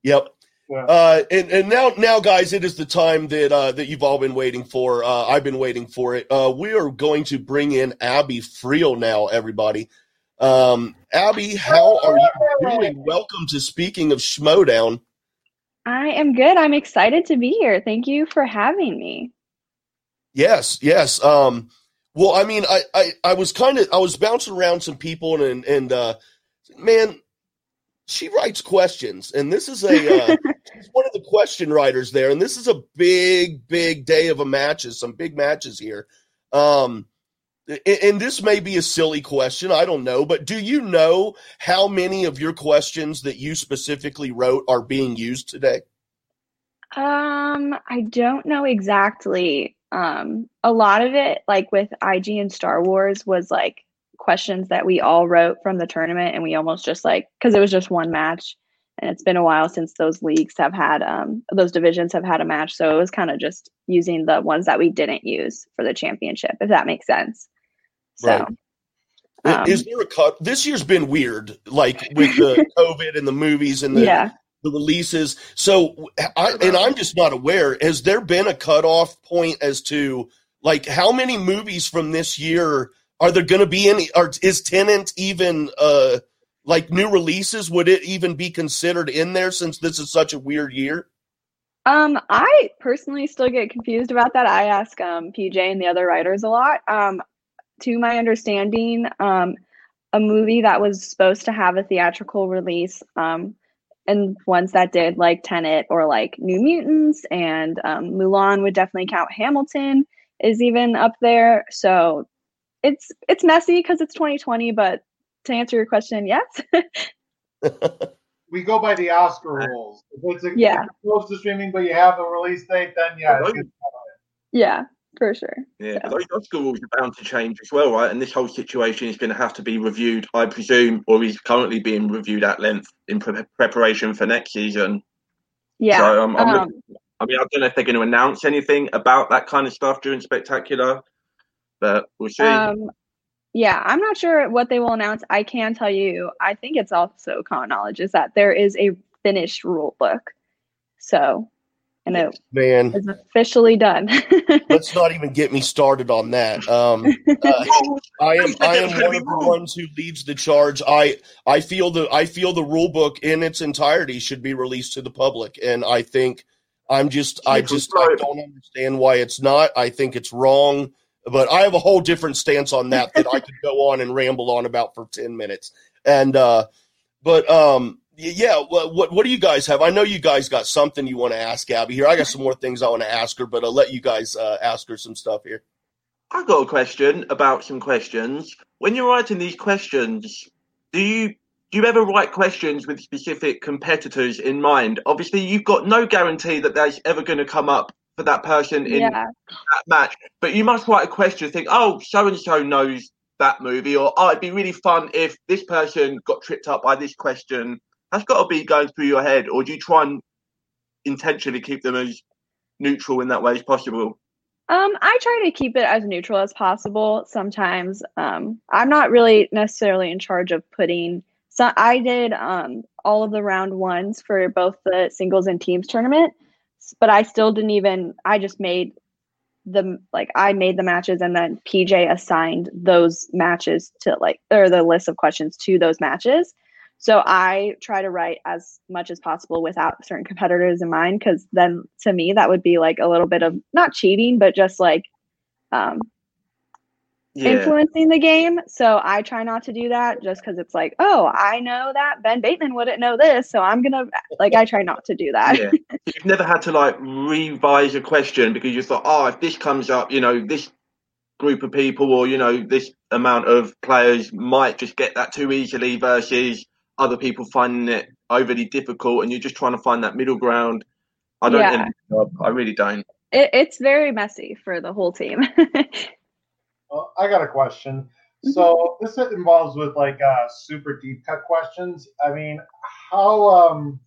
Yep. Yeah. Uh, and, and now, now, guys, it is the time that uh, that you've all been waiting for. Uh, I've been waiting for it. Uh, we are going to bring in Abby Freel now, everybody. Um, Abby, how are you doing? Welcome to Speaking of Schmoedown.
I am good. I'm excited to be here. Thank you for having me.
Yes, yes. Um, well, I mean, I, I, I was kind of I was bouncing around some people and and uh, man, she writes questions, and this is a uh, she's one of the question writers there, and this is a big big day of a matches, some big matches here. Um, and this may be a silly question, I don't know, but do you know how many of your questions that you specifically wrote are being used today?
Um, I don't know exactly. Um, a lot of it, like with IG and Star Wars, was like questions that we all wrote from the tournament, and we almost just like because it was just one match, and it's been a while since those leagues have had um those divisions have had a match, so it was kind of just using the ones that we didn't use for the championship, if that makes sense. So, right.
Um, is there a cut? This year's been weird, like with the COVID and the movies and the yeah. the releases. So, I, and I'm just not aware. Has there been a cutoff point as to like how many movies from this year are there going to be any? Or is Tenet even uh like new releases? Would it even be considered in there since this is such a weird year?
Um, I personally still get confused about that. I ask um, PJ and the other writers a lot. Um, to my understanding, um, a movie that was supposed to have a theatrical release, um, and ones that did, like Tenet or like New Mutants and um, Mulan, would definitely count. Hamilton is even up there, so it's it's messy because it's 2020. But to answer your question, yes.
we go by the Oscar rules. If it's a, yeah. close to streaming, but you have a release date, then yeah.
Yeah for sure.
Yeah, so. those Oscar rules are bound to change as well, right? And this whole situation is going to have to be reviewed, I presume, or is currently being reviewed at length in pre- preparation for next season.
Yeah.
So um, um, I mean, I don't know if they're going to announce anything about that kind of stuff during Spectacular, but we'll see.
Um, yeah, I'm not sure what they will announce. I can tell you, I think it's also common knowledge is that there is a finished rule book. So and it
man
is officially done.
Let's not even get me started on that. Um, uh, I am I am one of the ones who leads the charge. I I feel the I feel the rule book in its entirety should be released to the public, and I think I'm just I just I don't understand why it's not. I think it's wrong, but I have a whole different stance on that that I could go on and ramble on about for ten minutes. And uh, but um, yeah, what, what what do you guys have? I know you guys got something you want to ask Abby here. I got some more things I want to ask her, but I'll let you guys uh, ask her some stuff here.
I got a question about some questions. When you're writing these questions, do you do you ever write questions with specific competitors in mind? Obviously, you've got no guarantee that that's ever going to come up for that person in yeah. that match, but you must write a question. Think, oh, so and so knows that movie, or oh, it'd be really fun if this person got tripped up by this question that's got to be going through your head, or do you try and intentionally keep them as neutral in that way as possible?
Um, I try to keep it as neutral as possible. Sometimes um, I'm not really necessarily in charge of putting. So I did um, all of the round ones for both the singles and teams tournament, but I still didn't even. I just made the like I made the matches and then PJ assigned those matches to like or the list of questions to those matches. So I try to write as much as possible without certain competitors in mind, because then to me that would be like a little bit of not cheating, but just like um, yeah. influencing the game. So I try not to do that just because it's like, oh, I know that Ben Bateman wouldn't know this, so I'm gonna like I try not to do that.
Yeah. You've never had to like revise a question because you thought, oh, if this comes up, you know, this group of people or you know this amount of players might just get that too easily versus other people finding it overly difficult and you're just trying to find that middle ground. I don't yeah. I really don't.
It, it's very messy for the whole team.
well, I got a question. Mm-hmm. So this involves with like uh, super deep cut questions. I mean, how um,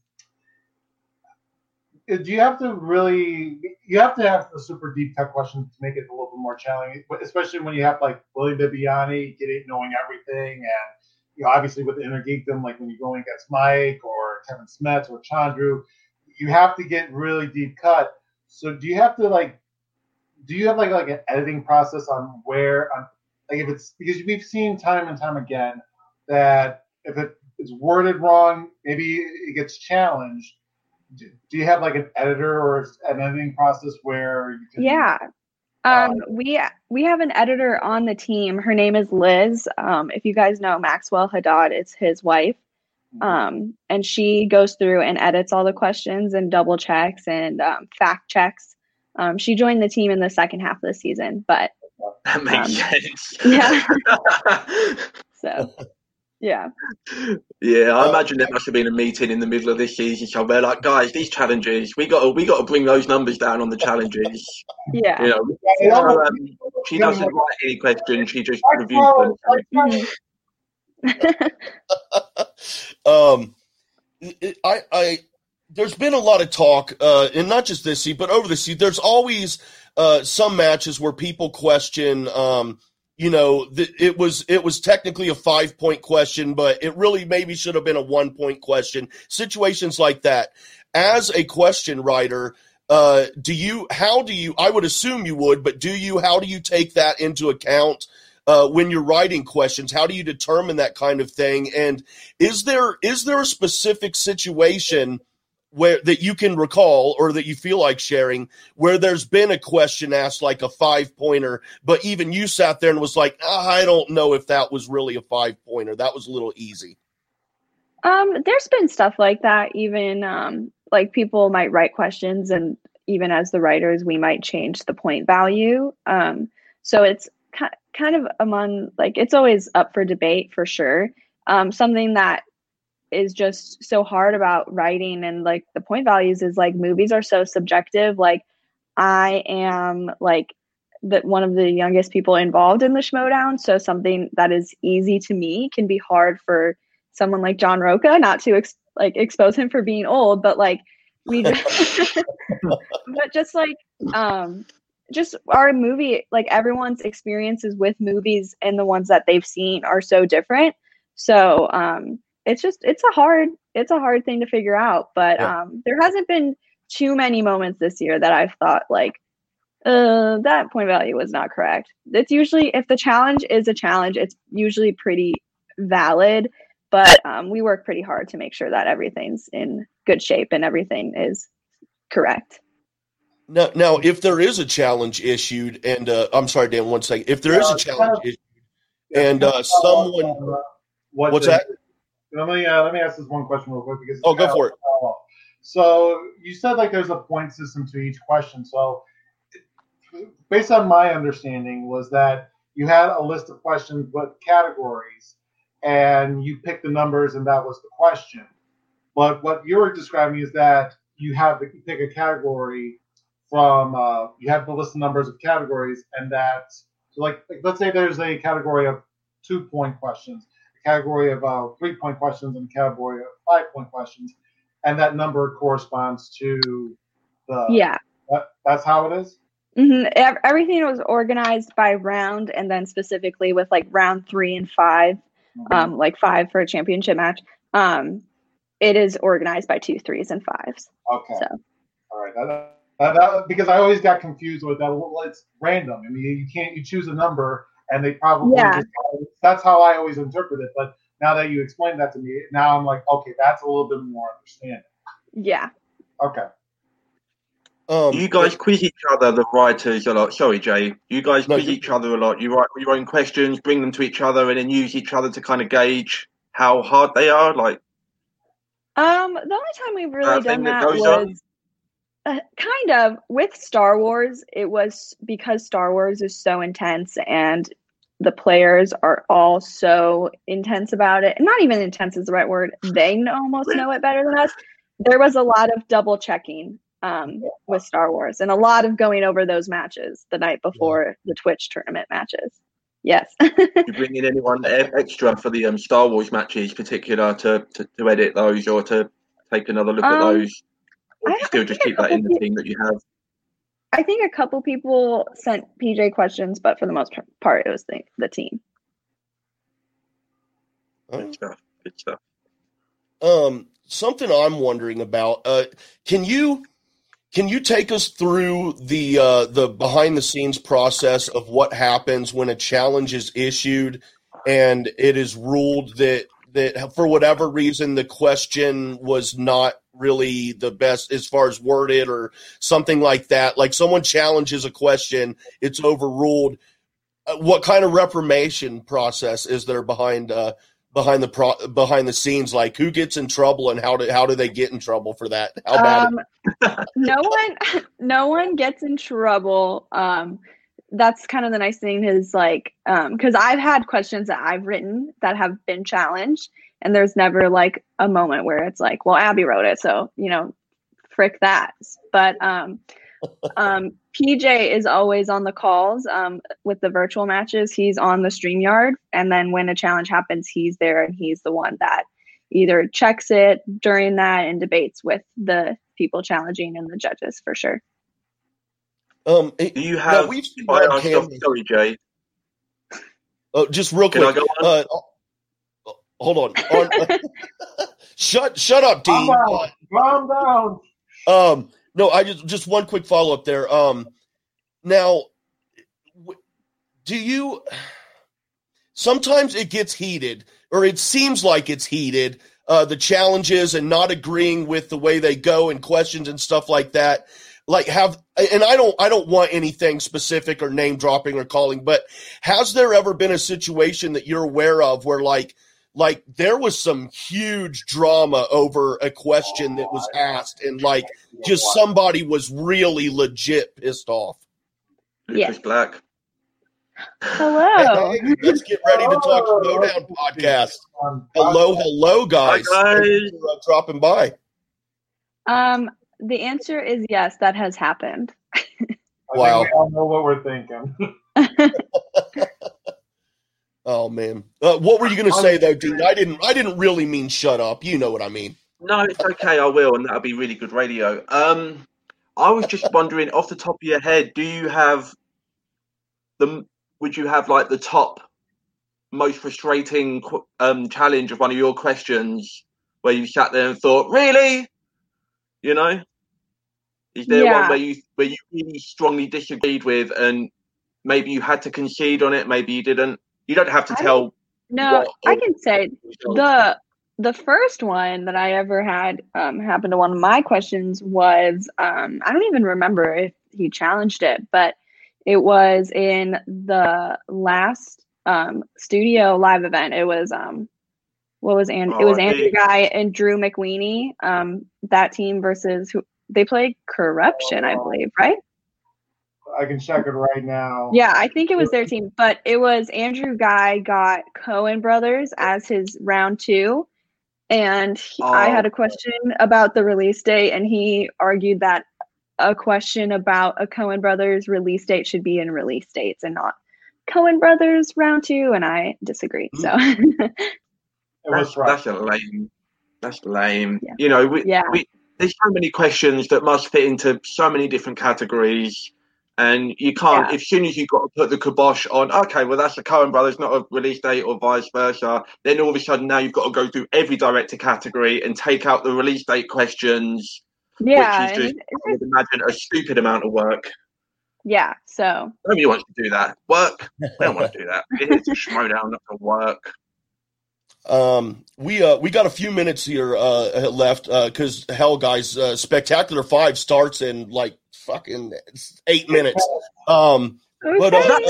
do you have to really you have to have the super deep cut questions to make it a little bit more challenging, especially when you have like Willie Bibbiani getting knowing everything and you know, obviously with Inner Geekdom, like when you're going against Mike or Kevin Smets or Chandru, you have to get really deep cut. So do you have to like, do you have like like an editing process on where on like if it's because we've seen time and time again that if it is worded wrong, maybe it gets challenged. Do, do you have like an editor or an editing process where you
can? Yeah, um, we we have an editor on the team. Her name is Liz. Um, if you guys know Maxwell Haddad, it's his wife. Mm-hmm. Um, and she goes through and edits all the questions and double checks and um, fact checks. Um, she joined the team in the second half of the season, but
that makes um, sense.
Yeah. so yeah.
Yeah, I imagine there must have been a meeting in the middle of this season somewhere. Like, guys, these challenges, we got to, we got to bring those numbers down on the challenges.
Yeah.
You know, you know um, she doesn't write any questions; she just reviews
them. um, I, I, there's been a lot of talk, uh, and not just this season, but over the season. There's always uh, some matches where people question. Um, you know, it was it was technically a five point question, but it really maybe should have been a one point question. Situations like that. As a question writer, uh, do you how do you I would assume you would, but do you how do you take that into account uh, when you're writing questions? How do you determine that kind of thing? And is there is there a specific situation? Where that you can recall or that you feel like sharing where there's been a question asked like a five pointer but even you sat there and was like oh, i don't know if that was really a five pointer that was a little easy.
Um there's been stuff like that even um like people might write questions and even as the writers we might change the point value. Um so it's kind of among like it's always up for debate for sure. Um something that is just so hard about writing and like the point values is like movies are so subjective. Like i am like that one of the youngest people involved in the schmoedown so something that is easy to me can be hard for someone like john rocha not to ex- like expose him for being old but like we just, but just like um just our movie like everyone's experiences with movies and the ones that they've seen are so different. So um it's just it's a hard it's a hard thing to figure out but yeah. um there hasn't been too many moments this year that i've thought like uh that point value was not correct. It's usually if the challenge is a challenge it's usually pretty valid but um, we work pretty hard to make sure that everything's in good shape and everything is correct.
Now, now if there is a challenge issued and uh, i'm sorry dan one second. If there is a challenge issued and uh, someone
what
what's
the,
that
let me uh, let me ask this one question real quick because
oh, go for it.
So you said like there's a point system to each question. So based on my understanding was that you had a list of questions with categories and you picked the numbers and that was the question. But what you're describing is that you have to pick a category from uh, you have the list of numbers of categories and that so like, like let's say there's a category of two point questions, category of uh, three point questions, and a category of five point questions, and that number corresponds to the
yeah.
That, that's how it is?
Mm-hmm. Everything was organized by round, and then specifically with like round three and 5 mm-hmm. um, like five for a championship match. Um, it is organized by two, threes, and fives.
Okay. So. All right. That, that, that, because I always got confused with that. Well, it's random. I mean, you can't you choose a number, and they probably yeah. Just, that's how I always interpret it. But now that you explained that to me, now I'm like, okay, that's a little bit more understanding.
Yeah.
Okay.
Um, you guys quiz each other, the writers, a lot. Sorry, Jay. You guys quiz each other a lot. You write your own questions, bring them to each other, and then use each other to kind of gauge how hard they are. Like,
um, the only time we've really done that, that was uh, kind of with Star Wars. It was because Star Wars is so intense, and the players are all so intense about it. And not even intense is the right word. They almost know it better than us. There was a lot of double checking um, with Star Wars, and a lot of going over those matches the night before the Twitch tournament matches. Yes.
you bring in anyone extra for the um, Star Wars matches, particular to, to, to edit those or to take another look um, at those? Or I, still just keep that in the team that you have?
I think a couple people sent PJ questions, but for the most part, it was the, the team.
Good stuff. Good stuff.
Um, something I'm wondering about. Uh, can you can you take us through the uh, the behind the scenes process of what happens when a challenge is issued and it is ruled that that for whatever reason the question was not really the best as far as worded or something like that. Like someone challenges a question it's overruled. Uh, what kind of reformation process is there behind uh, behind the pro, behind the scenes? Like who gets in trouble and how do how do they get in trouble for that? How bad
um, no one no one gets in trouble. Um that's kind of the nice thing is like um because i've had questions that i've written that have been challenged and there's never like a moment where it's like well abby wrote it so you know frick that but um um, PJ is always on the calls um, with the virtual matches. He's on the StreamYard. And then when a challenge happens, he's there and he's the one that either checks it during that and debates with the people challenging and the judges for sure.
Um, Do you have? we've sorry, Jay.
Oh, just real Can quick. Hold on. on shut, shut up, Dean.
Calm down.
Um, no, I just just one quick follow up there. Um, now, do you? Sometimes it gets heated, or it seems like it's heated. Uh, the challenges and not agreeing with the way they go and questions and stuff like that. Like have and I don't I don't want anything specific or name dropping or calling, but has there ever been a situation that you're aware of where like like there was some huge drama over a question that was asked and like just somebody was really legit pissed off
Lucas Black.
Hello.
Hey, let's get ready to talk Schmoedown podcast. Hello, hello, guys.
Hi, guys.
For, uh, dropping by.
Um, the answer is yes. That has happened.
wow. we all know what we're thinking.
Oh man, uh, what were you going to say though, Dean? I didn't. I didn't really mean shut up. You know what I mean.
No, it's okay. I will, and that'll be really good radio. Um, I was just wondering, off the top of your head, do you have the? Would you have like the top most frustrating um, challenge of one of your questions where you sat there and thought, really? You know, is there yeah. one where you where you really strongly disagreed with, and maybe you had to concede on it, maybe you didn't? You don't have to tell.
No, I can say the the first one that I ever had um, happen to one of my questions was um, I don't even remember if he challenged it, but it was in the last um, studio live event. It was um, what was and
Oh,
it was Andrew Guy and Drew McWeeny. Um, that team versus who they played Corruption, I
Oh.
believe, right?
I can check it right now.
Yeah, I think it was their team, but it was Andrew Guy got Coen Brothers as his round two. And he, I
Oh.
had a question about the release date, and he argued that a question about a Coen Brothers release date should be in release dates and not Coen Brothers round two. And I disagree. So, hmm.
It was
That's, that's a lame. That's lame.
Yeah.
You know, we,
Yeah.
we there's so many questions that must fit into so many different categories, and you can't.
Yeah.
As soon as you've got to put the kibosh on, okay, well that's the Coen Brothers, not a release date, or vice versa. Then all of a sudden, now you've got to go through every director category and take out the release date questions,
yeah.
which is
and
just, I would imagine, a stupid amount of work.
yeah. So,
Nobody wants to do that. Work. They don't want to do that. It's a showdown, not to work.
Um, we uh we got a few minutes here uh left uh, because hell, guys, uh, Spectacular Five starts in like fucking eight minutes. Um, But, uh,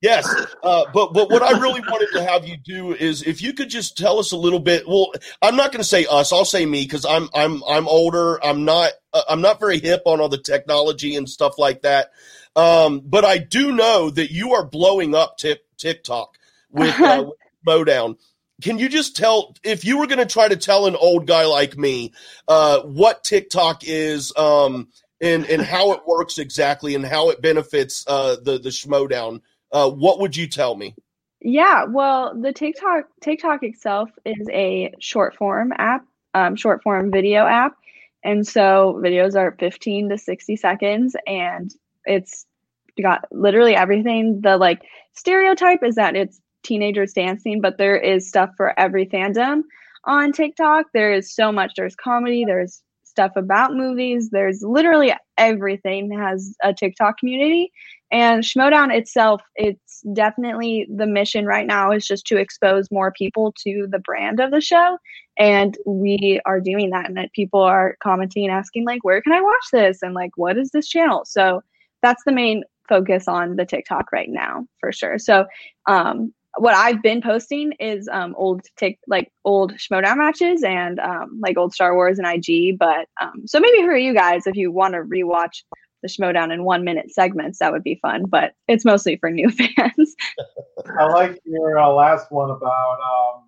yes, uh, but but what I really wanted to have you do is if you could just tell us a little bit. Well, I'm not going to say us. I'll say me because I'm I'm I'm older. I'm not uh, I'm not very hip on all the technology and stuff like that. Um, but I do know that you are blowing up Tik TikTok with, uh, with Modown. Can you just tell if you were going to try to tell an old guy like me uh, what TikTok is um, and and how it works exactly and how it benefits uh, the the Schmoedown? Uh, what would you tell me?
Yeah, well, the TikTok TikTok itself is a short form app, um, short form video app, and so videos are 15 to 60 seconds, and it's got literally everything. The like stereotype is that it's teenagers dancing, but there is stuff for every fandom on TikTok. There is so much. There's comedy. There's stuff about movies. There's literally everything has a TikTok community. And Schmoedown itself, it's definitely the mission right now is just to expose more people to the brand of the show. And we are doing that. And that people are commenting and asking, like, where can I watch this? And like, what is this channel? So that's the main focus on the TikTok right now for sure. So um what I've been posting is um old tick like old Schmoedown matches and um like old Star Wars and IG. But um so maybe for you guys if you want to rewatch the Schmoedown in one minute segments, that would be fun. But it's mostly for new fans.
I like your uh, last one about um,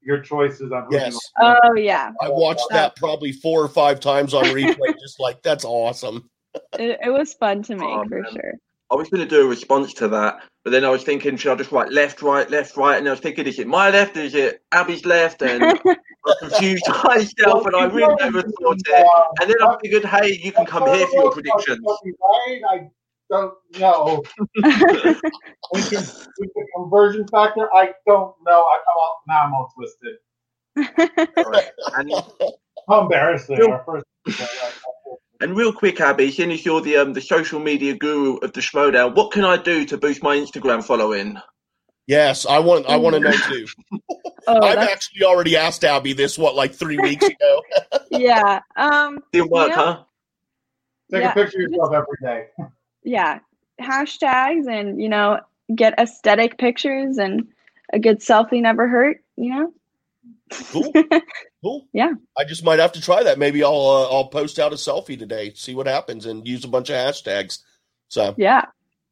your choices on
Yes.
you
oh yeah.
I watched that probably four or five times on replay, just like that's awesome.
It, it was fun to make
Oh,
for
man.
sure.
I was going to do a response to that, but then I was thinking, should I just write left, right, left, right? And I was thinking, is it my left? Is it Abby's left? And I confused myself, and I really never thought it. Uh, and then I figured, hey, you can come here for your predictions.
Right? I don't know. With the, with the conversion factor, I don't know. I, I'm all, now I'm all twisted.
And,
How embarrassing. Our first.
And real quick, Abby, seeing as you're the um, the social media guru of the Schmoedown, what can I do to boost my Instagram following?
Yes, I want I want to know too.
Oh,
I've
that's,
actually already asked Abby this what like three weeks ago.
yeah. Um
Didn't work,
Yeah.
huh?
Take
Yeah,
a picture of yourself every day.
yeah hashtags and you know get aesthetic pictures and a good selfie never hurt you know
Cool. Cool.
Yeah.
I just might have to try that. Maybe I'll uh, I'll post out a selfie today, see what happens, and use a bunch of hashtags. So,
yeah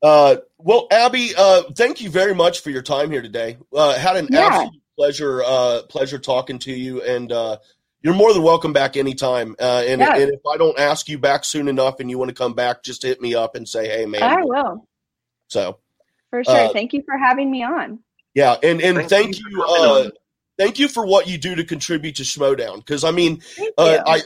uh, well, Abby, uh, thank you very much for your time here today. Uh, had an
Yeah.
absolute pleasure uh, pleasure talking to you, and uh, you're more than welcome back anytime. Uh, and,
Yeah.
and if I don't ask you back soon enough, and you want to come back, just hit me up and say, "Hey, man."
i will
So,
for sure
Uh,
thank you for having me on
yeah, and and
Thank
thank,
you
you. uh,
on.
Thank you for what you do to contribute to Schmoedown. Because I mean, uh. I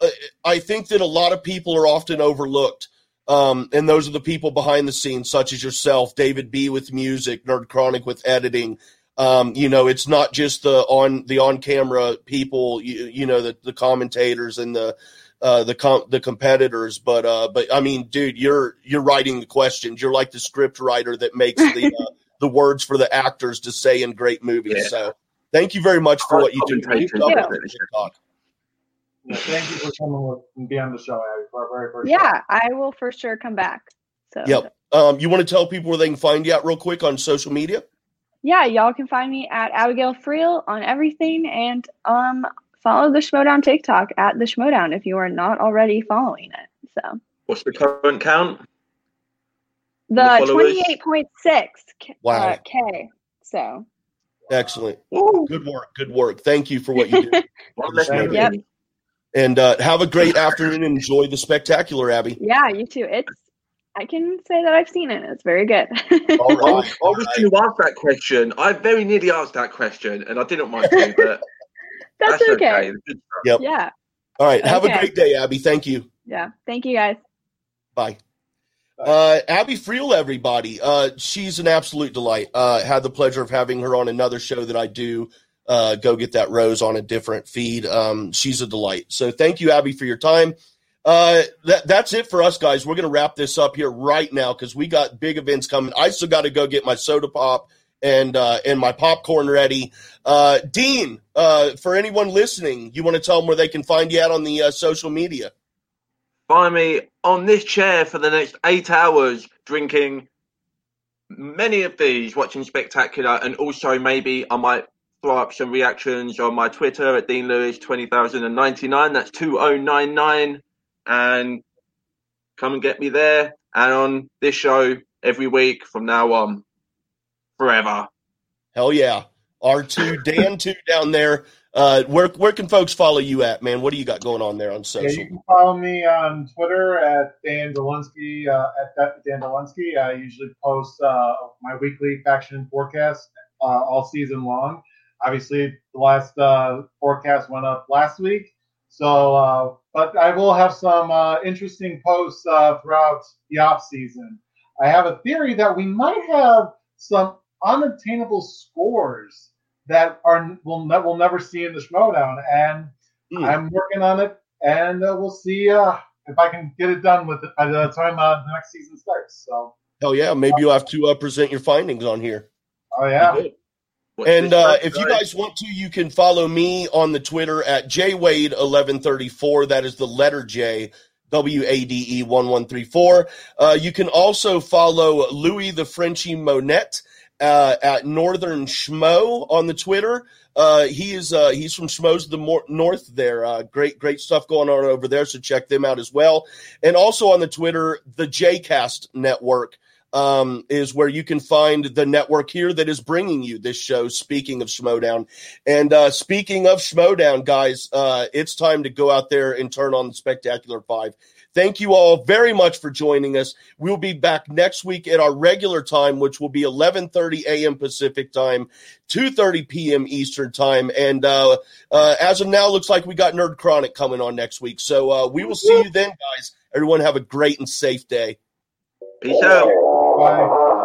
uh, I think that a lot of people are often overlooked, um, and those are the people behind the scenes, such as yourself, David B. with music, Nerd Chronic with editing. Um, you know, it's not just the on the on camera people, you, you know, the, the commentators and the uh, the com- the competitors, but uh, but I mean, dude, you're you're writing the questions. You're like the script writer that makes the uh, the words for the actors to say in great movies.
Yeah.
So, thank you very much for what you do.
Commentators,
Keep up with
definitely.
the TikTok.
Yeah, thank you for coming with, and be on the show, Abby, for our very first
yeah i will for sure come back so
Yep. Um, you want to tell people where they can find you at real quick on social media?
yeah, y'all can find me at Abigail Freel on everything and um follow the Schmoedown TikTok at the Schmoedown if you are not already following it. So
what's the current count?
The twenty eight point six
wow.
uh, K. So
excellent. Good work. Good work. Thank you for what you do.
yep.
And uh, have a great afternoon. Enjoy the spectacular, Abby.
Yeah, you too. It's I can say that I've seen it. It's very good.
All right. I was, I was going to ask that question. I very nearly asked that question, and I didn't want to, but
that's, that's, okay.
okay. Yep.
Yeah.
All right. Have okay. a great day, Abby. Thank you.
Yeah. Thank you, guys.
Bye. Uh, Abby Freel, everybody. Uh, she's an absolute delight. Uh, had the pleasure of having her on another show that I do. Uh, go get that rose on a different feed. Um, she's a delight. So thank you, Abby, for your time. Uh, that, that's it for us, guys. We're going to wrap this up here right now because we got big events coming. I still got to go get my soda pop and uh, and my popcorn ready. Uh, Dean, uh, for anyone listening, you want to tell them where they can find you out on the uh, social media?
Find me on this chair for the next eight hours, drinking many of these, watching Spectacular, and also maybe I might throw up some reactions on my Twitter at Dean Lewis 20099. That's 2099 and come and get me there and on this show every week from now on, forever.
Hell yeah. R2, Dan 2 down there. Uh, where where can folks follow you at, man? What do you got going on there on social?
Yeah, you can follow me on Twitter at Dan Dolinsky, uh, at Dan Dolinsky. I usually post uh, my weekly faction forecast uh, all season long. Obviously, the last uh, forecast went up last week. So, uh, but I will have some uh, interesting posts uh, throughout the off season. I have a theory that we might have some unattainable scores that are will that we'll never see in the Schmoedown, and mm. I'm working on it, and uh, we'll see uh, if I can get it done with it by the time uh, the next season starts. So,
hell yeah, maybe you'll have to present your findings on here.
Oh yeah
and uh, if you guys want to, you can follow me on the Twitter at jwade1134. That is the letter J. W A D E 1134. Uh, you can also follow Louis the Frenchie Monette uh, at Northern Schmo on the Twitter. Uh, he is uh, he's from Schmoes the Mor- North there. Uh, great great stuff going on over there. So check them out as well. And also on the Twitter, the JCast Network um, is where you can find the network here that is bringing you this show. Speaking of Schmoedown, and uh, speaking of Schmoedown, guys, uh, it's time to go out there and turn on the Spectacular Five. Thank you all very much for joining us. We'll be back next week at our regular time, which will be 11:30 a.m. Pacific time, 2:30 p.m. Eastern time. And uh, uh, as of now, looks like we got Nerd Chronic coming on next week. So uh, we will see you then, guys. Everyone have a great and safe day.
Peace out.
Bye.